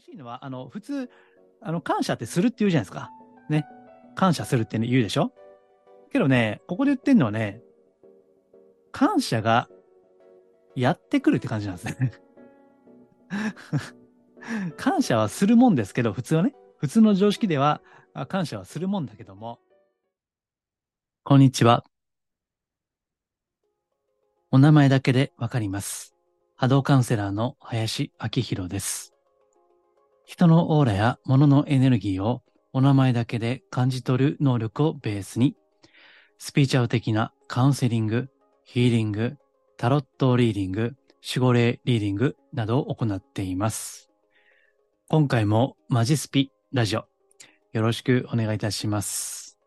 難しいのは、あの、普通、あの、感謝ってするって言うじゃないですか。ね。感謝するって、言うでしょ？けどね、ここで言ってんのはね、感謝がやってくるって感じなんですね。感謝はするもんですけど、普通はね、普通の常識では感謝はするもんだけども。こんにちは。お名前だけでわかります。波動カウンセラーの林明宏です。人のオーラや物のエネルギーをお名前だけで感じ取る能力をベースに、スピーチャル的なカウンセリング、ヒーリング、タロットリーディング、守護霊リーディングなどを行っています。今回もマジスピラジオ、よろしくお願いいたします。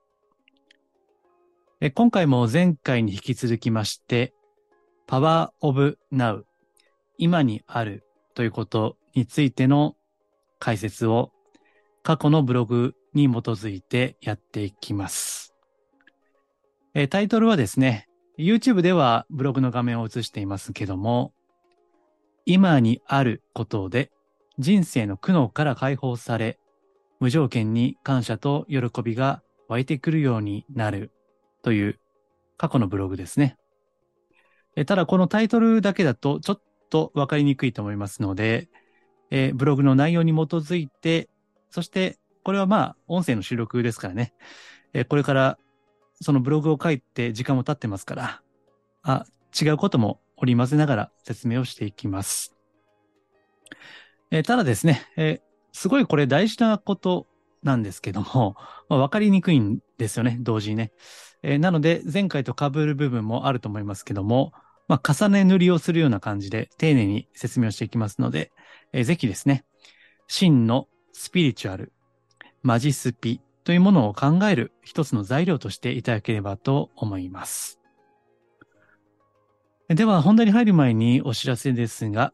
今回も前回に引き続きまして、パワーオブナウ今にあるということについての解説を過去のブログに基づいてやっていきます。えタイトルはですね、YouTube ではブログの画面を映していますけども、今にあることで人生の苦悩から解放され、無条件に感謝と喜びが湧いてくるようになるという過去のブログですね。ただこのタイトルだけだとちょっとわかりにくいと思いますので、えー、ブログの内容に基づいて、そしてこれはまあ音声の収録ですからね、えー、これからそのブログを書いて時間も経ってますから、あ、違うことも織り交ぜながら説明をしていきます。えー、ただですね、えすごいこれ大事なことなんですけども、まあ、分かりにくいんですよね、同時にね。えなので、前回と被る部分もあると思いますけども、まあ、重ね塗りをするような感じで丁寧に説明をしていきますので、えー、ぜひですね、真のスピリチュアル、マジスピというものを考える一つの材料としていただければと思います。では、本題に入る前にお知らせですが、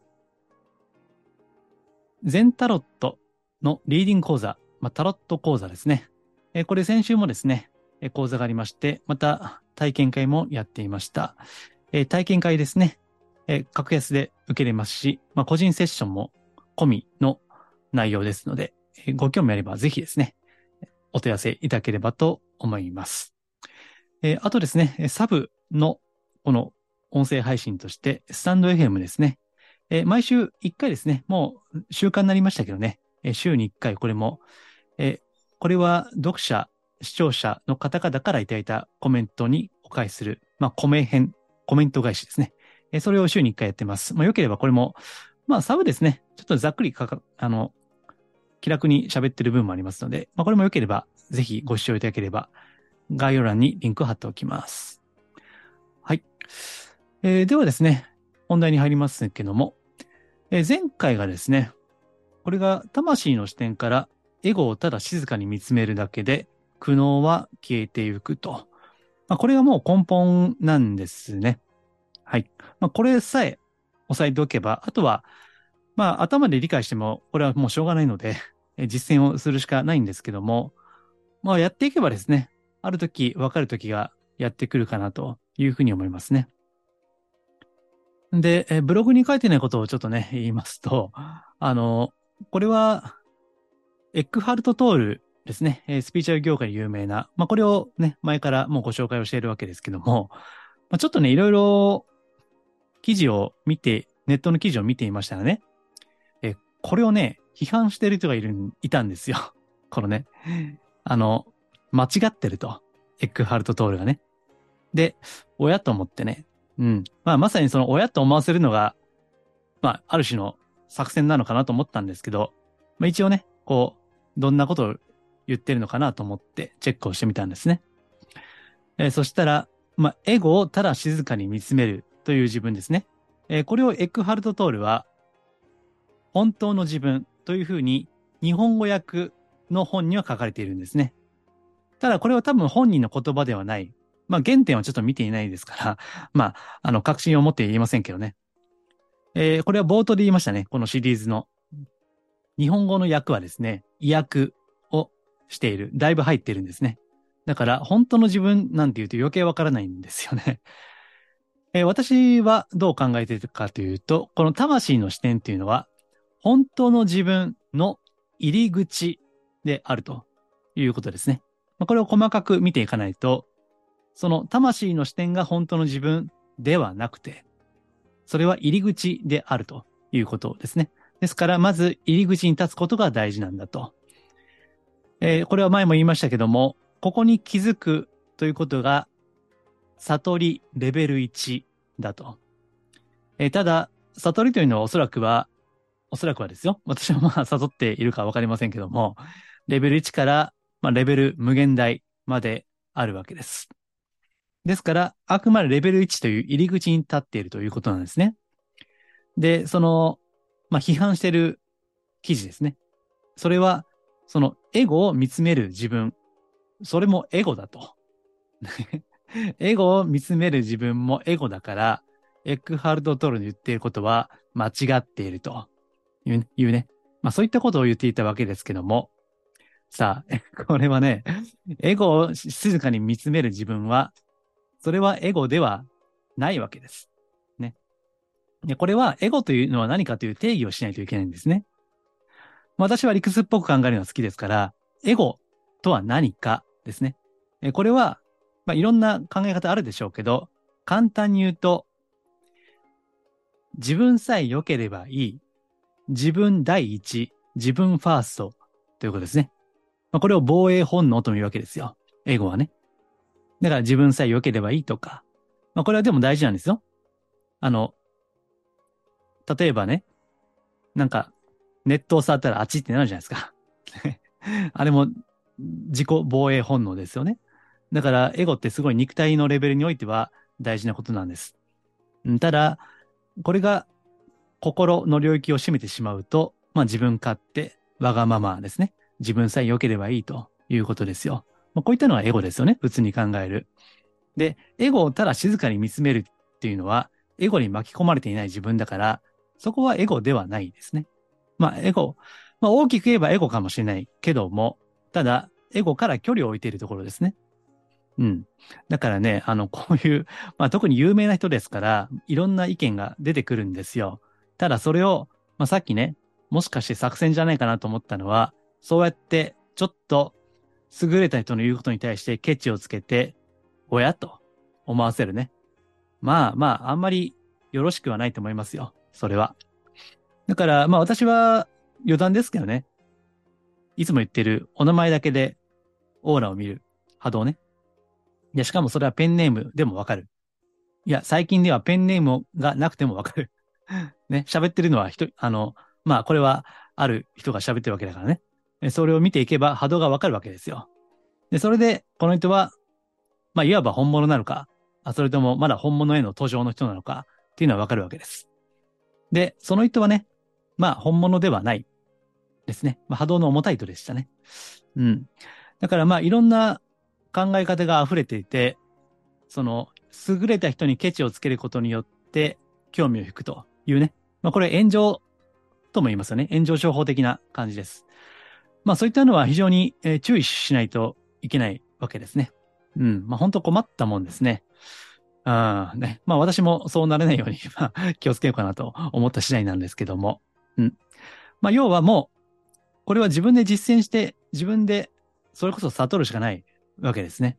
全タロットのリーディング講座、まあ、タロット講座ですね。えこれ先週もですね、え講座がありまして、また体験会もやっていました。え、体験会ですね、え、格安で受けれますし、まあ、個人セッションも込みの内容ですので、ご興味あればぜひですね、お問い合わせいただければと思います。あとですね、サブのこの音声配信として、スタンド FM ですね。毎週1回ですね、もう習慣になりましたけどね、週に1回これも、これは読者、視聴者の方々からいただいたコメントにお返しする、まあ、コメ編コメント返しですね。それを週に1回やってます。まあ、よければこれも、まあ、サブですね。ちょっとざっくりかか、あの、気楽に喋ってる部分もありますので、まあ、これもよければ、ぜひご視聴いただければ、概要欄にリンクを貼っておきます。はい。えー、ではですね、本題に入りますけども、えー、前回がですね、これが魂の視点からエゴをただ静かに見つめるだけで苦悩は消えていくとまあ、これがもう根本なんですね。はい。まあ、これさえ押さえておけば、あとは、まあ、頭で理解しても、これはもうしょうがないので、実践をするしかないんですけども、まあ、やっていけばですね、ある時、わかる時がやってくるかなというふうに思いますね。で、ブログに書いてないことをちょっとね、言いますと、あの、これは、エックハルト・トールですね、スピーチャル業界で有名な、まあ、これをね、前からもうご紹介をしているわけですけども、まあ、ちょっとね、いろいろ記事を見て、ネットの記事を見ていましたらね、これをね、批判してる人がいる、いたんですよ。このね、あの、間違ってると。エッグハルト・トールがね。で、親と思ってね、うん。まあ、まさにその親と思わせるのが、まあ、ある種の作戦なのかなと思ったんですけど、まあ、一応ね、こう、どんなことを言ってるのかなと思ってチェックをしてみたんですね。えー、そしたら、まあ、エゴをただ静かに見つめるという自分ですね。えー、これをエッグハルト・トールは、本当の自分というふうに日本語訳の本には書かれているんですね。ただこれは多分本人の言葉ではない。まあ原点はちょっと見ていないですから、まあ、あの、確信を持って言えませんけどね。えー、これは冒頭で言いましたね。このシリーズの。日本語の訳はですね、意訳をしている。だいぶ入ってるんですね。だから、本当の自分なんて言うと余計わからないんですよね。えー、私はどう考えているかというと、この魂の視点っていうのは、本当の自分の入り口であるということですね。ま、これを細かく見ていかないと、その魂の視点が本当の自分ではなくて、それは入り口であるということですね。ですから、まず入り口に立つことが大事なんだと。えー、これは前も言いましたけども、ここに気づくということが、悟りレベル1だと。えー、ただ、悟りというのはおそらくは、おそらくはですよ。私はまあ悟っているかわかりませんけども、レベル1から、まあ、レベル無限大まであるわけです。ですから、あくまでレベル1という入り口に立っているということなんですね。で、その、まあ、批判している記事ですね。それは、そのエゴを見つめる自分。それもエゴだと。エゴを見つめる自分もエゴだから、エッグハルド・トルの言っていることは間違っているというね。まあそういったことを言っていたわけですけども、さあ、これはね、エゴを静かに見つめる自分は、それはエゴではないわけです。ね。でこれはエゴというのは何かという定義をしないといけないんですね。私は理屈っぽく考えるのが好きですから、エゴとは何かですね。これは、まあ、いろんな考え方あるでしょうけど、簡単に言うと、自分さえ良ければいい。自分第一、自分ファーストということですね。まあ、これを防衛本能というわけですよ。英語はね。だから自分さえ良ければいいとか。まあ、これはでも大事なんですよ。あの、例えばね、なんか、ネットを触ったらあっちってなるじゃないですか。あれも自己防衛本能ですよね。だから、エゴってすごい肉体のレベルにおいては大事なことなんです。ただ、これが心の領域を占めてしまうと、まあ自分勝手、わがままですね。自分さえ良ければいいということですよ。まあ、こういったのがエゴですよね。普通に考える。で、エゴをただ静かに見つめるっていうのは、エゴに巻き込まれていない自分だから、そこはエゴではないですね。まあ、エゴ、まあ、大きく言えばエゴかもしれないけども、ただ、エゴから距離を置いているところですね。うん。だからね、あの、こういう、まあ、特に有名な人ですから、いろんな意見が出てくるんですよ。ただ、それを、まあ、さっきね、もしかして作戦じゃないかなと思ったのは、そうやって、ちょっと、優れた人の言うことに対してケチをつけて、おやと思わせるね。まあまあ、あんまりよろしくはないと思いますよ。それは。だから、まあ私は余談ですけどね。いつも言ってるお名前だけでオーラを見る波動ね。いや、しかもそれはペンネームでもわかる。いや、最近ではペンネームがなくてもわかる。ね、喋ってるのは人、あの、まあこれはある人が喋ってるわけだからね。それを見ていけば波動がわかるわけですよ。で、それで、この人は、まあ、いわば本物なのか、それともまだ本物への登場の人なのかっていうのはわかるわけです。で、その人はね、まあ、本物ではないですね。まあ、波動の重たい人でしたね。うん。だからまあ、いろんな考え方が溢れていて、その、優れた人にケチをつけることによって、興味を引くというね。まあ、これ炎上とも言いますよね。炎上商法的な感じです。まあそういったのは非常に、注意しないといけないわけですね。うん。まあ本当困ったもんですね。あね。まあ私もそうなれないように、まあ気をつけようかなと思った次第なんですけども。うん。まあ要はもう、これは自分で実践して、自分でそれこそ悟るしかないわけですね。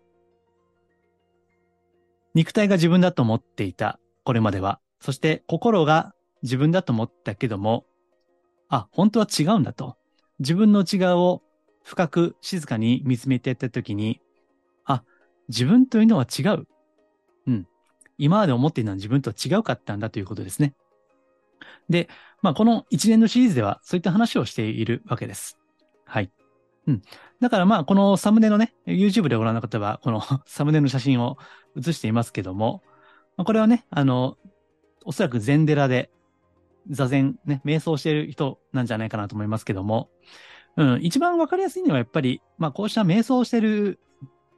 肉体が自分だと思っていた、これまでは。そして心が自分だと思ったけども、あ、本当は違うんだと。自分の内側を深く静かに見つめていったときに、あ、自分というのは違う。うん。今まで思っていたのは自分とは違うかったんだということですね。で、まあ、この一連のシリーズではそういった話をしているわけです。はい。うん。だからまあ、このサムネのね、YouTube でご覧の方は、この サムネの写真を写していますけども、これはね、あの、おそらく禅寺で座禅ね、瞑想している人なんじゃないかなと思いますけども、うん、一番わかりやすいのはやっぱり、まあこうした瞑想してる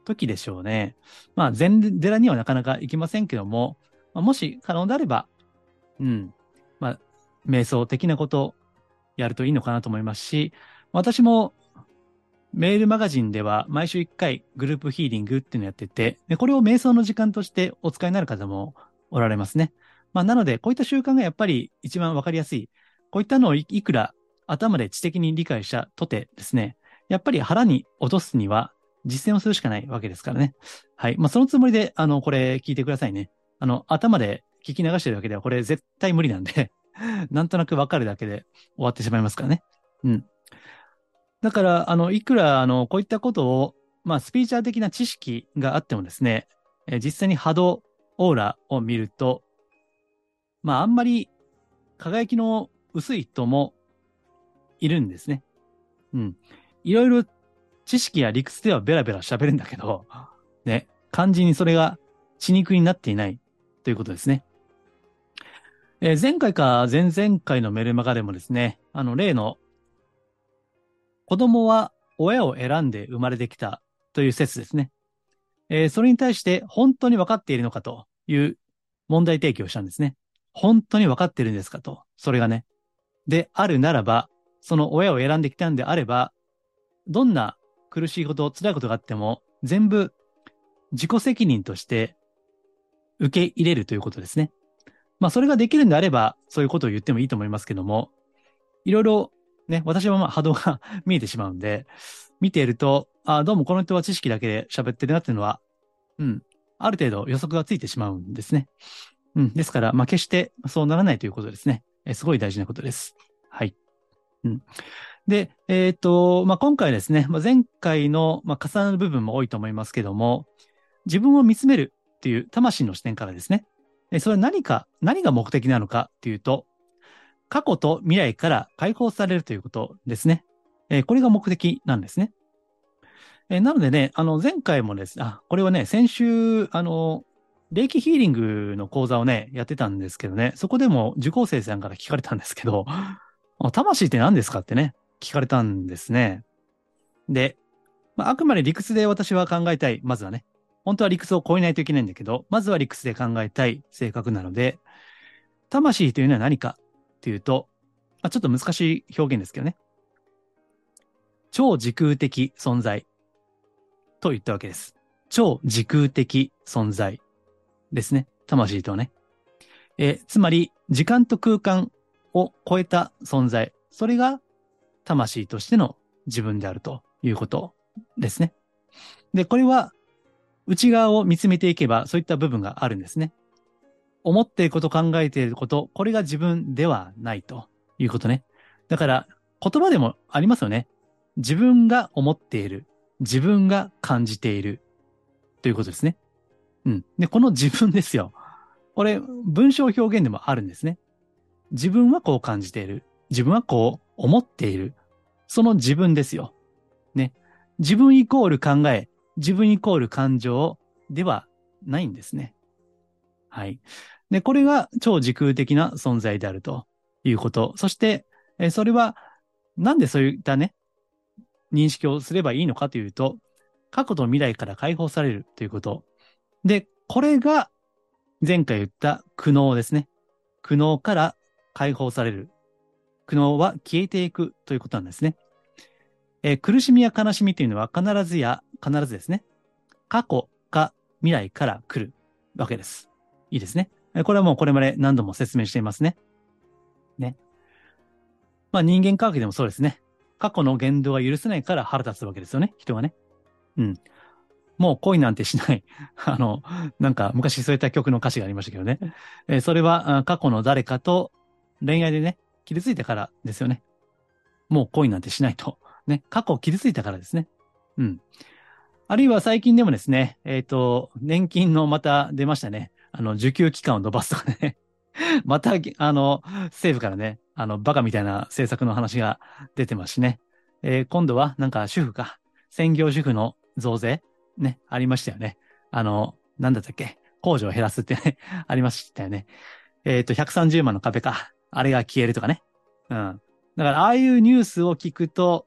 時でしょうね。まあ禅寺にはなかなか行きませんけども、まあ、もし可能であれば、うん、まあ瞑想的なことをやるといいのかなと思いますし、私もメールマガジンでは毎週1回グループヒーリングっていうのをやってて、でこれを瞑想の時間としてお使いになる方もおられますね。まあ、なので、こういった習慣がやっぱり一番わかりやすいこういったのをいくら頭で知的に理解したとてですね、やっぱり腹に落とすには実践をするしかないわけですからね。はい。まあ、そのつもりで、あの、これ聞いてくださいね。あの、頭で聞き流してるだけではこれ絶対無理なんで なんとなくわかるだけで終わってしまいますからね。うん。だから、あの、いくら、あの、こういったことを、まあ、スピーチャー的な知識があってもですね、え実際に波動、オーラを見ると、まあ、あんまり輝きの薄い人もいるんですね。うん。いろいろ知識や理屈ではベラベラ喋るんだけど、ね、肝心にそれが血肉になっていないということですね。えー、前回か前々回のメルマガでもですね、あの例の子供は親を選んで生まれてきたという説ですね。えー、それに対して本当に分かっているのかという問題提起をしたんですね。本当に分かってるんですかと。それがね。であるならば、その親を選んできたんであれば、どんな苦しいこと、辛いことがあっても、全部自己責任として受け入れるということですね。まあ、それができるんであれば、そういうことを言ってもいいと思いますけども、いろいろね、私はまあ波動が 見えてしまうんで、見ていると、ああどうもこの人は知識だけで喋ってるなっていうのは、うん、ある程度予測がついてしまうんですね。うん、ですから、まあ、決してそうならないということですね。えすごい大事なことです。はい。うん。で、えっ、ー、と、まあ、今回ですね、まあ、前回の、まあ、重なる部分も多いと思いますけども、自分を見つめるっていう魂の視点からですね、えそれは何か、何が目的なのかっていうと、過去と未来から解放されるということですね。えー、これが目的なんですね。えー、なのでね、あの、前回もです、あ、これはね、先週、あの、霊気ヒーリングの講座をね、やってたんですけどね、そこでも受講生さんから聞かれたんですけど、魂って何ですかってね、聞かれたんですね。で、まあ、あくまで理屈で私は考えたい。まずはね。本当は理屈を超えないといけないんだけど、まずは理屈で考えたい性格なので、魂というのは何かっていうと、まあ、ちょっと難しい表現ですけどね。超時空的存在と言ったわけです。超時空的存在ですね。魂とね。えつまり、時間と空間を超えた存在。それが魂としての自分であるということですね。で、これは内側を見つめていけばそういった部分があるんですね。思っていること、考えていること、これが自分ではないということね。だから言葉でもありますよね。自分が思っている。自分が感じている。ということですね。うん。で、この自分ですよ。これ、文章表現でもあるんですね。自分はこう感じている。自分はこう思っている。その自分ですよ。ね。自分イコール考え、自分イコール感情ではないんですね。はい。で、これが超時空的な存在であるということ。そして、えそれは、なんでそういったね、認識をすればいいのかというと、過去と未来から解放されるということ。で、これが前回言った苦悩ですね。苦悩から解放される苦悩は消えていくということなんですね。えー、苦しみや悲しみというのは必ずや必ずですね、過去か未来から来るわけです。いいですね。これはもうこれまで何度も説明していますね。ね。まあ人間科学でもそうですね。過去の言動は許せないから腹立つわけですよね。人はね。うん。もう恋なんてしない。あの、なんか昔そういった曲の歌詞がありましたけどね。えー、それは過去の誰かと恋愛でね、傷ついてからですよね。もう恋なんてしないと。ね。過去傷ついたからですね。うん。あるいは最近でもですね、えっ、ー、と、年金のまた出ましたね。あの、受給期間を伸ばすとかね。また、あの、政府からね、あの、バカみたいな政策の話が出てますしね。えー、今度は、なんか主婦か。専業主婦の増税ね、ありましたよね。あの、なんだったっけ？控除を減らすってね、ありましたよね。えっ、ー、と、130万の壁か。あれが消えるとかね。うん。だから、ああいうニュースを聞くと、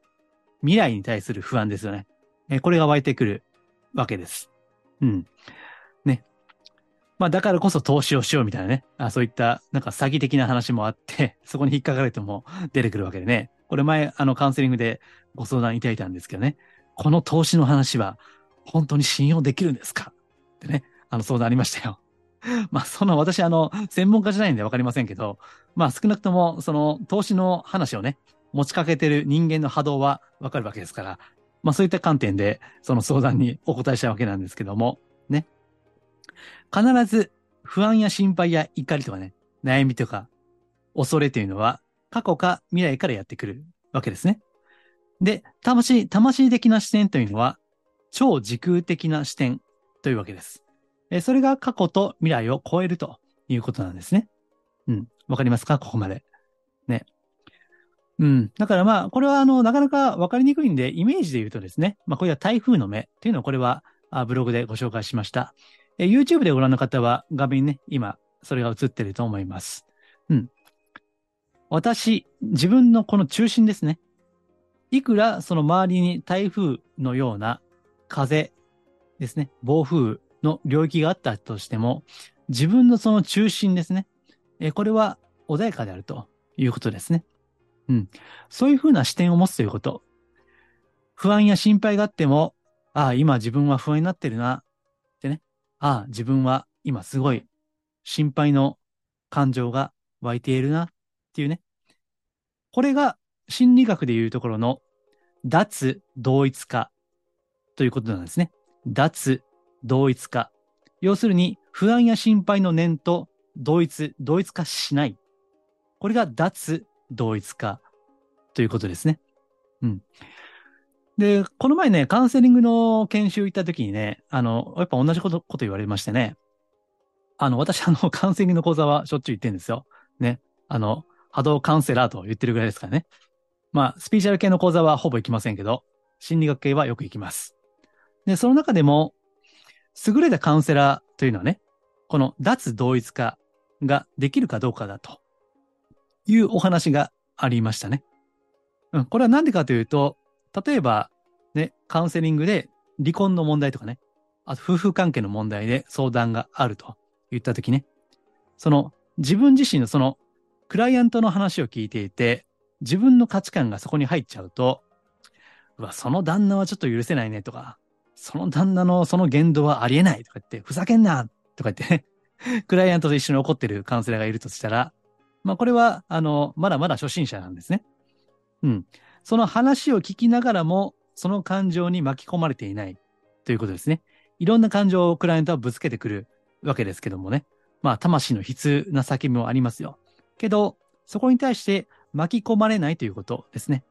未来に対する不安ですよね。えこれが湧いてくるわけです。うん。ね。まあ、だからこそ投資をしようみたいなね。あそういった、なんか詐欺的な話もあって、そこに引っかかる人も出てくるわけでね。これ前、あの、カウンセリングでご相談いただいたんですけどね。この投資の話は、本当に信用できるんですか？ってね、あの相談ありましたよ。まあ、その私、あの、専門家じゃないんでわかりませんけど、まあ、少なくとも、その、投資の話をね、持ちかけてる人間の波動はわかるわけですから、まあ、そういった観点で、その相談にお答えしたわけなんですけども、ね。必ず、不安や心配や怒りとかね、悩みとか、恐れというのは、過去か未来からやってくるわけですね。で、魂、魂的な視点というのは、超時空的な視点というわけです。えそれが過去と未来を超えるということなんですね。うん。わかりますか？ここまで。ね。うん。だからまあ、これはあの、なかなかわかりにくいんで、イメージで言うとですね、まあ、これは台風の目っていうのをこれはあブログでご紹介しました。え YouTube でご覧の方は画面ね、今、それが映ってると思います。うん。私、自分のこの中心ですね。いくらその周りに台風のような風ですね、暴風の領域があったとしても、自分のその中心ですね。えこれは穏やかであるということですね。うん。そういうふうな視点を持つということ。不安や心配があっても、ああ、今自分は不安になってるな。ってね。ああ、自分は今すごい心配の感情が湧いているな。っていうね。これが心理学でいうところの脱同一化ということなんですね。脱同一化。要するに、不安や心配の念と同一、同一化しない。これが脱同一化ということですね。うん。で、この前ね、カウンセリングの研修行った時にね、あの、やっぱ同じこと、こと言われましてね。あの、私、あの、カウンセリングの講座はしょっちゅう行ってるんですよ。ね。あの、波動カウンセラーと言ってるぐらいですからね。まあ、スピーチャル系の講座はほぼ行きませんけど、心理学系はよく行きます。で、その中でも、優れたカウンセラーというのはね、この脱同一化ができるかどうかだというお話がありましたね。うん、これは何でかというと、例えば、ね、カウンセリングで離婚の問題とかね、あと夫婦関係の問題で相談があると言ったときね、その自分自身のそのクライアントの話を聞いていて、自分の価値観がそこに入っちゃうと、うわ、その旦那はちょっと許せないねとか、その旦那のその言動はありえないとか言って、ふざけんなとか言ってね、クライアントと一緒に怒ってるカウンセラーがいるとしたら、まあこれは、あの、まだまだ初心者なんですね。うん。その話を聞きながらも、その感情に巻き込まれていないということですね。いろんな感情をクライアントはぶつけてくるわけですけどもね。まあ、魂の悲痛な叫びもありますよ。けど、そこに対して巻き込まれないということですね。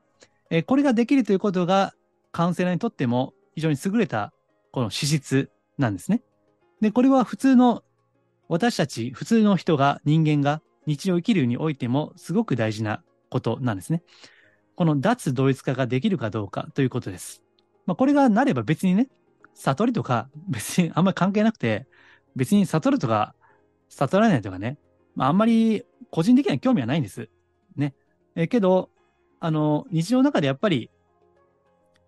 えー、これができるということが、カウンセラーにとっても非常に優れたこの資質なんですね。で、これは普通の私たち、普通の人が、人間が日常生きるにおいてもすごく大事なことなんですね。この脱同一化ができるかどうかということです。まあ、これがなれば別にね、悟りとか別にあんまり関係なくて、別に悟るとか悟らないとかね、まあ、あんまり個人的には興味はないんです。ね。えけど、あの、日常の中でやっぱり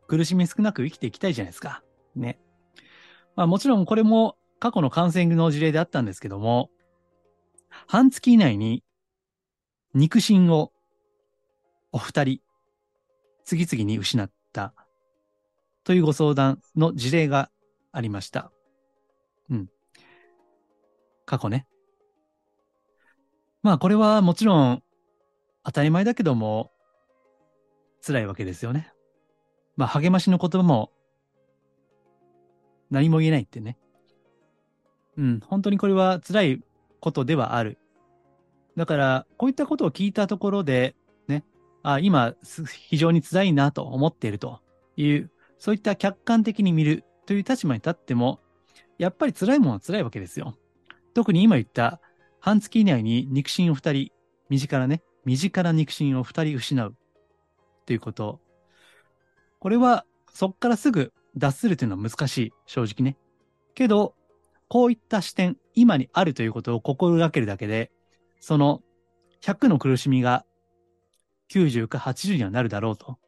苦しみ少なく生きていきたいじゃないですか。ね。まあもちろんこれも過去のカウンセリングの事例であったんですけども、半月以内に肉親をお二人次々に失ったというご相談の事例がありました。うん。過去ね。まあこれはもちろん当たり前だけども辛いわけですよね。まあ励ましの言葉も何も言えないってね。うん、本当にこれは辛いことではある。だから、こういったことを聞いたところで、ね、あ今、非常に辛いなと思っているという、そういった客観的に見るという立場に立っても、やっぱり辛いものは辛いわけですよ。特に今言った半月以内に肉親を二人、身近なね、身近な肉親を二人失うということ。これはそこからすぐ脱するというのは難しい、正直ね。けど、こういった視点、今にあるということを心がけるだけで、その100の苦しみが90か80にはなるだろうと。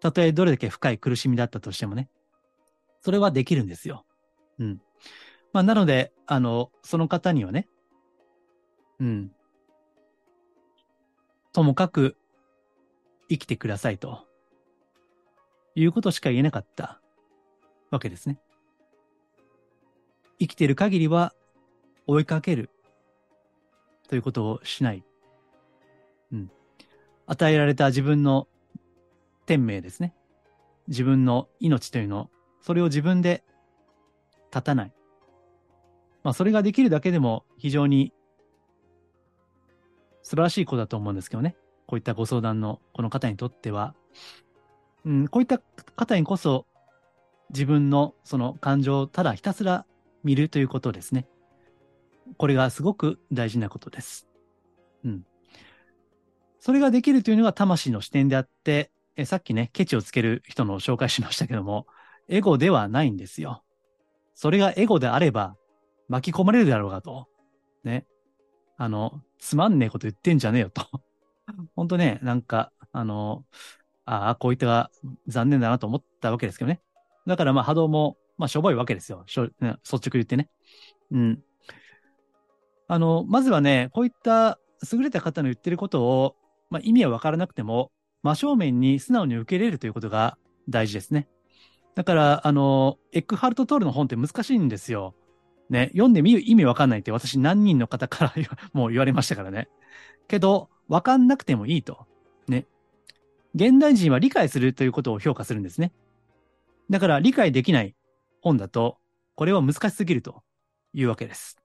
たとえどれだけ深い苦しみだったとしてもね。それはできるんですよ。うん。まあ、なので、あの、その方にはね、うん。ともかく生きてくださいと。いうことしか言えなかったわけですね。生きている限りは追いかけるということをしない。うん。与えられた自分の天命ですね。自分の命というの、それを自分で立たない。まあ、それができるだけでも非常に素晴らしい子だと思うんですけどね。こういったご相談のこの方にとっては、うん、こういった方にこそ自分のその感情をただひたすら見るということですね。これがすごく大事なことです。うん。それができるというのが魂の視点であって、えさっきね、ケチをつける人の紹介しましたけども、エゴではないんですよ。それがエゴであれば、巻き込まれるだろうがと。ね。あの、つまんねえこと言ってんじゃねえよと。ほんとね、なんか、あの、ああ、こういった残念だなと思ったわけですけどね。だからまあ波動も、まあしょぼいわけですよ。しょ率直言ってね。うん。あの、まずはね、こういった優れた方の言ってることを、まあ意味はわからなくても、真正面に素直に受け入れるということが大事ですね。だから、あの、エックハルト・トールの本って難しいんですよ。ね、読んでみる意味わかんないって私何人の方から もう言われましたからね。けど、わかんなくてもいいと。ね。現代人は理解するということを評価するんですね。だから理解できない本だと、これは難しすぎるというわけです。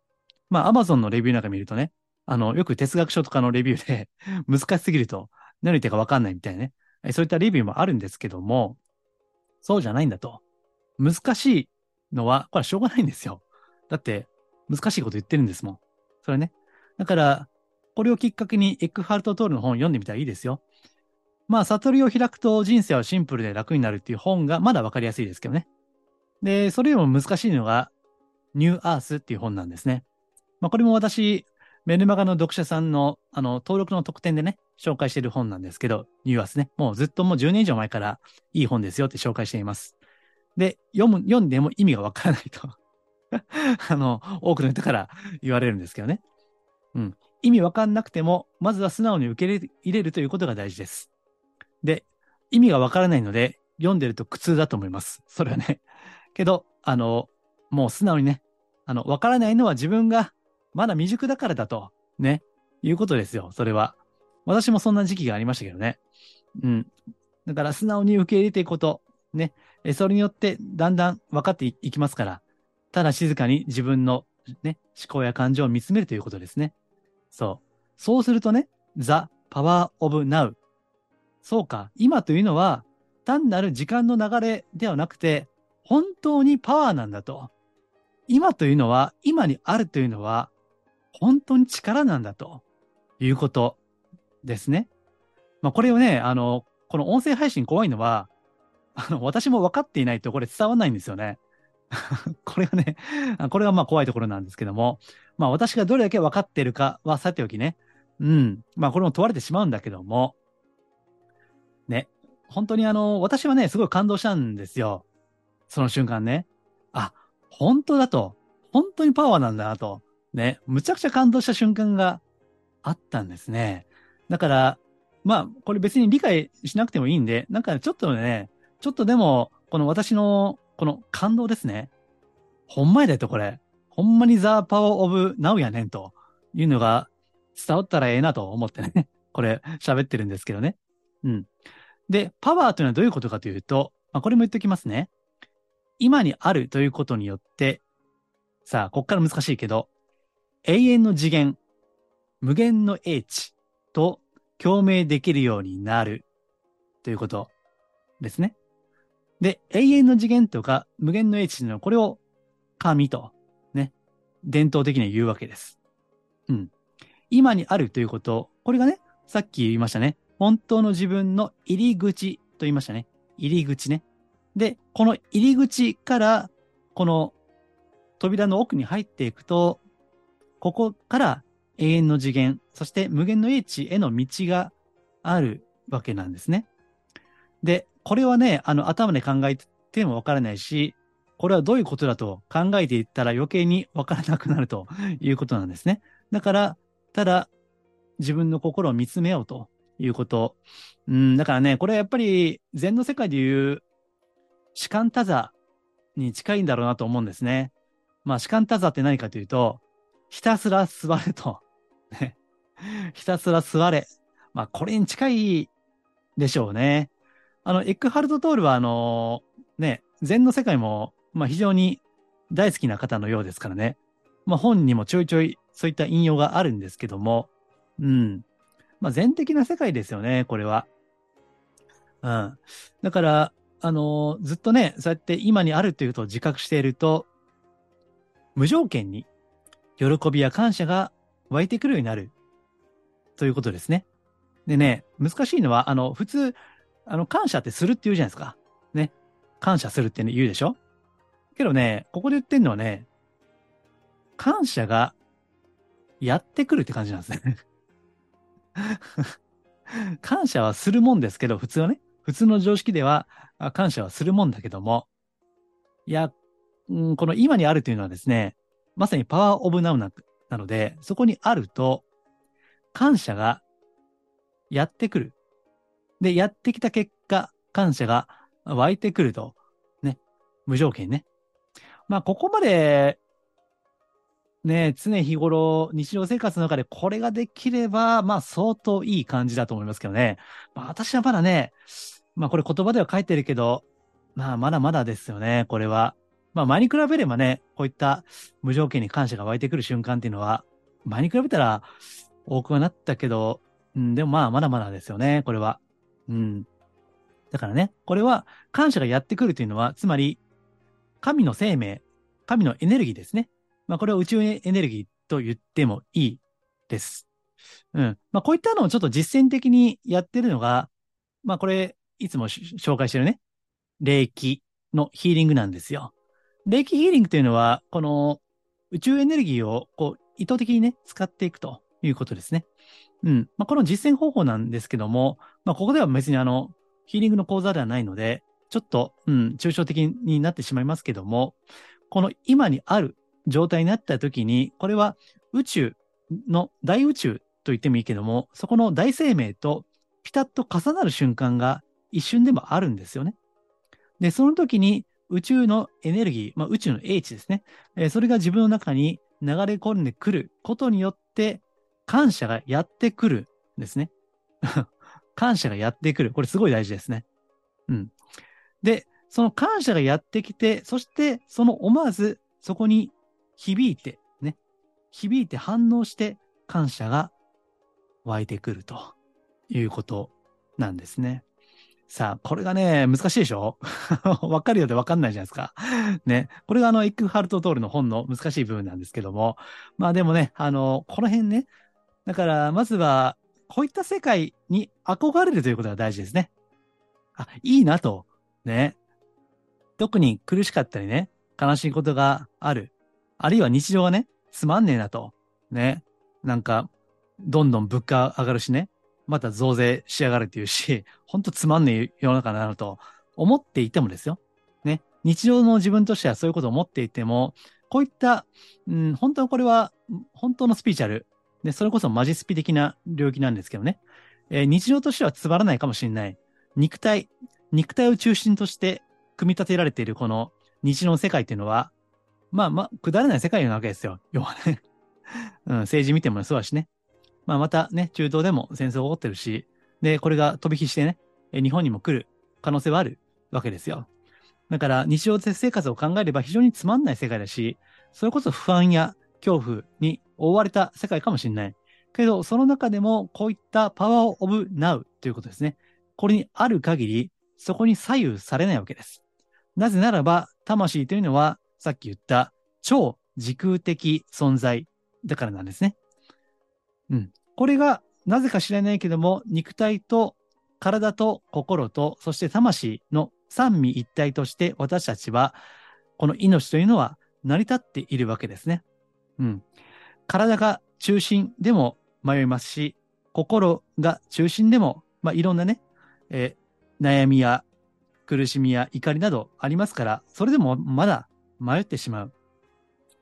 まあ、アマゾンのレビューなんか見るとね、あの、よく哲学書とかのレビューで 難しすぎると何言ってるかわかんないみたいなね。そういったレビューもあるんですけども、そうじゃないんだと。難しいのは、これはしょうがないんですよ。だって、難しいこと言ってるんですもん。それね。だから、これをきっかけにエックハルト・トールの本を読んでみたらいいですよ。まあ、悟りを開くと人生はシンプルで楽になるっていう本がまだわかりやすいですけどね。で、それよりも難しいのが、ニューアースっていう本なんですね。まあ、これも私、メルマガの読者さんの、あの、登録の特典でね、紹介している本なんですけど、ニューアースね。もうずっともう10年以上前からいい本ですよって紹介しています。で、読む、読んでも意味がわからないと あの、多くの人から言われるんですけどね。うん。意味わかんなくても、まずは素直に受け入れるということが大事です。で、意味がわからないので、読んでると苦痛だと思います。それはね。けど、あの、もう素直にね、あの、わからないのは自分がまだ未熟だからだと、ね、いうことですよ、それは。私もそんな時期がありましたけどね。うん。だから素直に受け入れていくこと、ね、それによってだんだん分かっていきますから、ただ静かに自分のね、思考や感情を見つめるということですね。そう。そうするとね、The Power of Now そうか、今というのは単なる時間の流れではなくて、本当にパワーなんだと。今というのは、今にあるというのは、本当に力なんだということですね。まあ、これをね、あの、この音声配信怖いのは、あの、私も分かっていないとこれ伝わんないんですよね。これがね、これがまあ怖いところなんですけども、まあ私がどれだけ分かっているかはさておきね、うん、まあこれも問われてしまうんだけども、ね、本当にあの、私はね、すごい感動したんですよ。その瞬間ね。あ、本当だと。本当にパワーなんだなと。ね、むちゃくちゃ感動した瞬間があったんですね。だから、まあ、これ別に理解しなくてもいいんで、なんかちょっとね、ちょっとでも、この私の、この感動ですね。ほんまやでと、これ。ほんまにザ・パワー・オブ・ナウやねんというのが伝わったらええなと思ってね、これ喋ってるんですけどね。うん。で、パワーというのはどういうことかというと、まあ、これも言っておきますね。今にあるということによって、さあ、こっから難しいけど、永遠の次元、無限の英知と共鳴できるようになるということですね。で、永遠の次元とか無限の英知というのは、これを神とね、伝統的に言うわけです。うん。今にあるということ、これがね、さっき言いましたね。本当の自分の入り口と言いましたね。入り口ね。で、この入り口から、この扉の奥に入っていくと、ここから永遠の次元、そして無限の英知への道があるわけなんですね。で、これはね、あの、頭で考えてもわからないし、これはどういうことだと考えていったら余計にわからなくなるということなんですね。だから、ただ、自分の心を見つめようということ。うん、だからね、これやっぱり禅の世界でいう士官多座に近いんだろうなと思うんですね。まあ、士官多座って何かというと、ひたすら座れと。ひたすら座れ。まあ、これに近いでしょうね。あの、エックハルト・トールは、あのね、禅の世界も、まあ、非常に大好きな方のようですからね。まあ、本にもちょいちょいそういった引用があるんですけども、うん。まあ、全的な世界ですよね、これは。うん。だから、あのー、ずっとね、そうやって今にあるということを自覚していると、無条件に喜びや感謝が湧いてくるようになるということですね。でね、難しいのは、あの、普通、あの、感謝ってするって言うじゃないですか。ね。感謝するって、言うでしょけどね、ここで言ってんのはね、感謝がやってくるって感じなんですね。感謝はするもんですけど、普通はね、普通の常識では感謝はするもんだけども、いや、うん、この今にあるというのはですね、まさにパワーオブナウななので、そこにあると、感謝がやってくる。で、やってきた結果、感謝が湧いてくると。ね。無条件ね。まあ、ここまでね、常日頃、日常生活の中でこれができれば、まあ相当いい感じだと思いますけどね。まあ私はまだね、まあこれ言葉では書いてるけど、まあまだまだですよね、これは。まあ前に比べればね、こういった無条件に感謝が湧いてくる瞬間っていうのは、前に比べたら多くはなったけど、うん、でもまあまだまだですよね、これは。うん。だからね、これは感謝がやってくるというのは、つまり、神の生命、神のエネルギーですね。まあ、これは宇宙エネルギーと言ってもいいです。うん。まあ、こういったのをちょっと実践的にやってるのが、まあ、これ、いつも紹介してるね、霊気のヒーリングなんですよ。霊気ヒーリングというのは、この宇宙エネルギーをこう意図的にね、使っていくということですね。うん。まあ、この実践方法なんですけども、まあ、ここでは別にあの、ヒーリングの講座ではないので、ちょっと、うん、抽象的になってしまいますけども、この今にある状態になった時に、これは宇宙の大宇宙と言ってもいいけども、そこの大生命とピタッと重なる瞬間が一瞬でもあるんですよね。で、その時に宇宙のエネルギー、まあ、宇宙の英知ですね、えー、それが自分の中に流れ込んでくることによって感謝がやってくるんですね。感謝がやってくる。これすごい大事ですね。うん。で、その感謝がやってきて、そしてその思わずそこに響いて、ね、響いて反応して感謝が湧いてくるということなんですね。さあ、これがね、難しいでしょ？わかるようでわかんないじゃないですか。ね。これがあの、エックハルト・トールの本の難しい部分なんですけども。まあでもね、あの、この辺ね。だから、まずは、こういった世界に憧れるということが大事ですね。あ、いいなと。ね。特に苦しかったりね、悲しいことがある。あるいは日常がね、つまんねえなと。ね。なんか、どんどん物価上がるしね。また増税しやがるっていうし、ほんとつまんねえ世の中だなと思っていてもですよ。ね。日常の自分としてはそういうことを思っていても、こういった、うん、本当はこれは、本当のスピーチャル。ね、それこそマジスピ的な領域なんですけどね。えー、日常としてはつまらないかもしれない。肉体、肉体を中心として組み立てられているこの日常の世界っていうのは、まあまあ、くだらない世界なわけですよ。要はね。うん、政治見てもそうだしね。まあまたね、中東でも戦争起こってるし、で、これが飛び火してね、日本にも来る可能性はあるわけですよ。だから日常生活を考えれば非常につまんない世界だし、それこそ不安や恐怖に覆われた世界かもしれない。けど、その中でもこういったパワーオブナウということですね。これにある限り、そこに左右されないわけです。なぜならば、魂というのはさっき言った超時空的存在だからなんですね。うん。これがなぜか知らないけども、肉体と体と心と、そして魂の三位一体として私たちは、この命というのは成り立っているわけですね。うん。体が中心でも迷いますし、心が中心でも、まあ、いろんなね、え、悩みや苦しみや怒りなどありますから、それでもまだ迷ってしまう。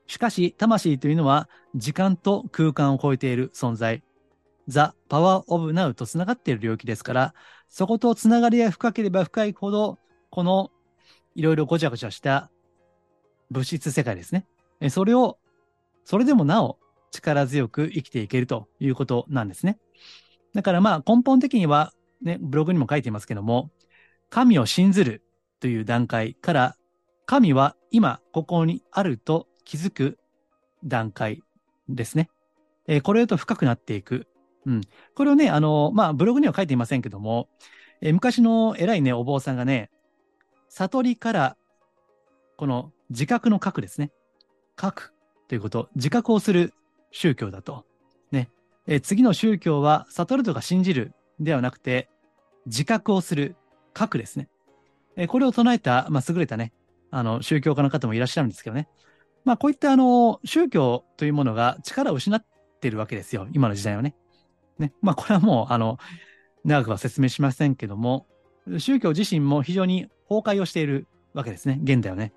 しかし、魂というのは時間と空間を超えている存在。ザ・パワー・オブ・ナウと繋がっている領域ですから、そこと繋がりが深ければ深いほど、このいろいろごちゃごちゃした物質世界ですね。それを、それでもなお力強く生きていけるということなんですね。だからまあ根本的には、ね、ブログにも書いていますけども、神を信ずるという段階から、神は今ここにあると気づく段階ですね。えー、これと深くなっていく。うん。これをね、あの、まあ、ブログには書いていませんけども、えー、昔の偉いね、お坊さんがね、悟りから、この自覚の核ですね。核ということ、自覚をする宗教だと。ね。えー、次の宗教は、悟るとか信じるではなくて、自覚をする核ですね。えー、これを唱えた、まあ、優れたね、あの、宗教家の方もいらっしゃるんですけどね。まあ、こういったあの、宗教というものが力を失っているわけですよ。今の時代はね。ね。まあ、これはもう、あの、長くは説明しませんけども、宗教自身も非常に崩壊をしているわけですね。現代はね。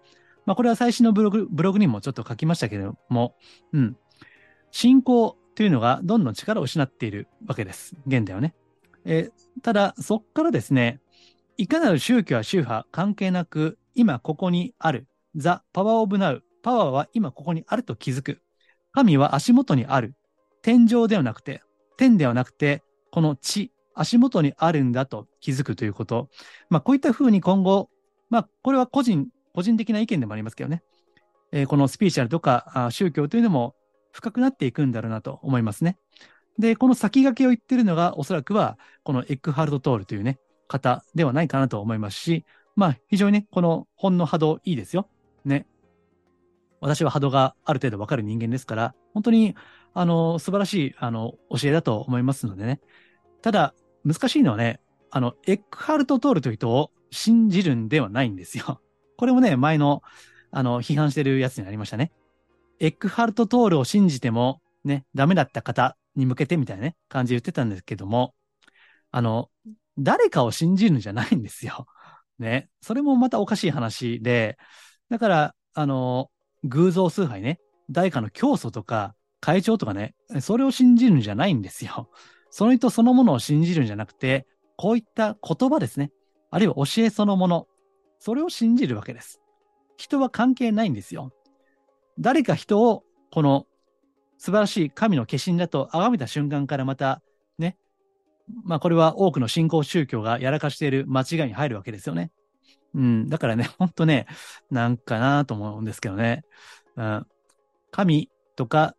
まあ、これは最新のブログ、ブログにもちょっと書きましたけども、うん。信仰というのがどんどん力を失っているわけです。現代はね。え、ただ、そこからですね、いかなる宗教や宗派関係なく、今ここにある、ザ・パワー・オブ・ナウ、パワーは今ここにあると気づく。神は足元にある。天井ではなくて、天ではなくて、この地、足元にあるんだと気づくということ。まあ、こういったふうに今後、まあ、これは個人、個人的な意見でもありますけどね。えー、このスピーチャルとかあ宗教というのも深くなっていくんだろうなと思いますね。で、この先駆けを言ってるのが、おそらくは、このエッグハルト・トールというね、方ではないかなと思いますし、まあ、非常にね、この本の波動いいですよ。ね。私は波動がある程度わかる人間ですから、本当に、あの、素晴らしい、あの、教えだと思いますのでね。ただ、難しいのはね、あの、エックハルト・トールという人を信じるんではないんですよ。これもね、前の、あの、批判してるやつにありましたね。エックハルト・トールを信じても、ね、ダメだった方に向けてみたいなね、感じで言ってたんですけども、あの、誰かを信じるんじゃないんですよ。ね。それもまたおかしい話で、だから、あの、偶像崇拝ね、誰かの教祖とか会長とかね、それを信じるんじゃないんですよ。その人そのものを信じるんじゃなくて、こういった言葉ですね。あるいは教えそのもの。それを信じるわけです。人は関係ないんですよ。誰か人を、この素晴らしい神の化身だと崇めた瞬間からまた、まあこれは多くの信仰宗教がやらかしている間違いに入るわけですよね。うん。だからね、ほんとね、なんかなと思うんですけどね。うん。神とか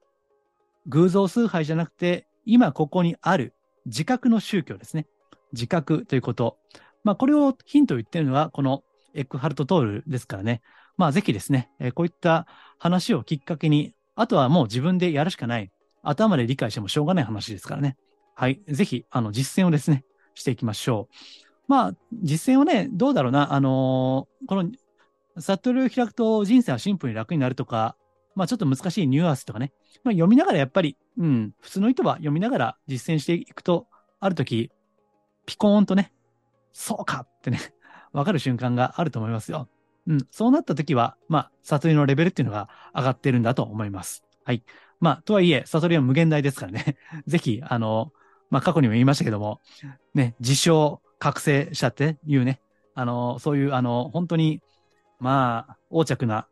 偶像崇拝じゃなくて、今ここにある自覚の宗教ですね。自覚ということ。まあ、これをヒントを言ってるのは、このエックハルト・トールですからね。まあ、ぜひですね、え、こういった話をきっかけに、あとはもう自分でやるしかない。頭で理解してもしょうがない話ですからね。はい。ぜひ、あの、実践をですね、していきましょう。まあ、実践はね、どうだろうな、あのー、この、悟りを開くと人生はシンプルに楽になるとか、まあちょっと難しいニュアンスとかね、まあ読みながらやっぱり、うん、普通の人は読みながら実践していくと、ある時、ピコーンとね、そうかってね、わかる瞬間があると思いますよ。うん、そうなった時は、まあ、悟りのレベルっていうのが上がってるんだと思います。はい。まあ、とはいえ、悟りは無限大ですからね。ぜひ、あの、まあ、過去にも言いましたけども、ね、自称、覚醒者っていうね、あの、そういう、あの、本当に、まあ、横着な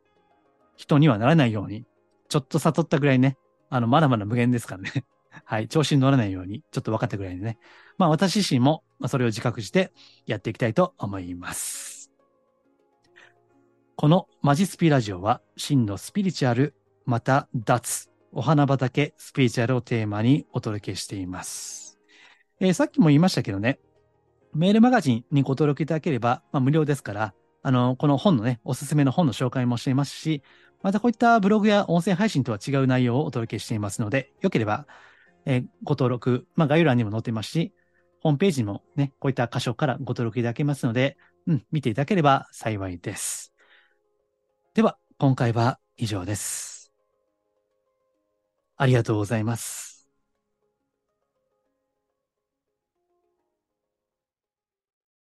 人にはならないように、ちょっと悟ったぐらいね、あの、まだまだ無限ですからね。はい。調子に乗らないように、ちょっと分かったぐらいでね。まあ、私自身も、まあ、それを自覚してやっていきたいと思います。このマジスピラジオは、真のスピリチュアル、また脱、お花畑スピリチュアルをテーマにお届けしています。えー、さっきも言いましたけどね、メールマガジンにご登録いただければ、まあ、無料ですから、あの、この本のね、おすすめの本の紹介もしていますし、またこういったブログや音声配信とは違う内容をお届けしていますので、よければ、えー、ご登録、まあ、概要欄にも載ってますし、ホームページにもね、こういった箇所からご登録いただけますので、うん、見ていただければ幸いです。では、今回は以上です。ありがとうございます。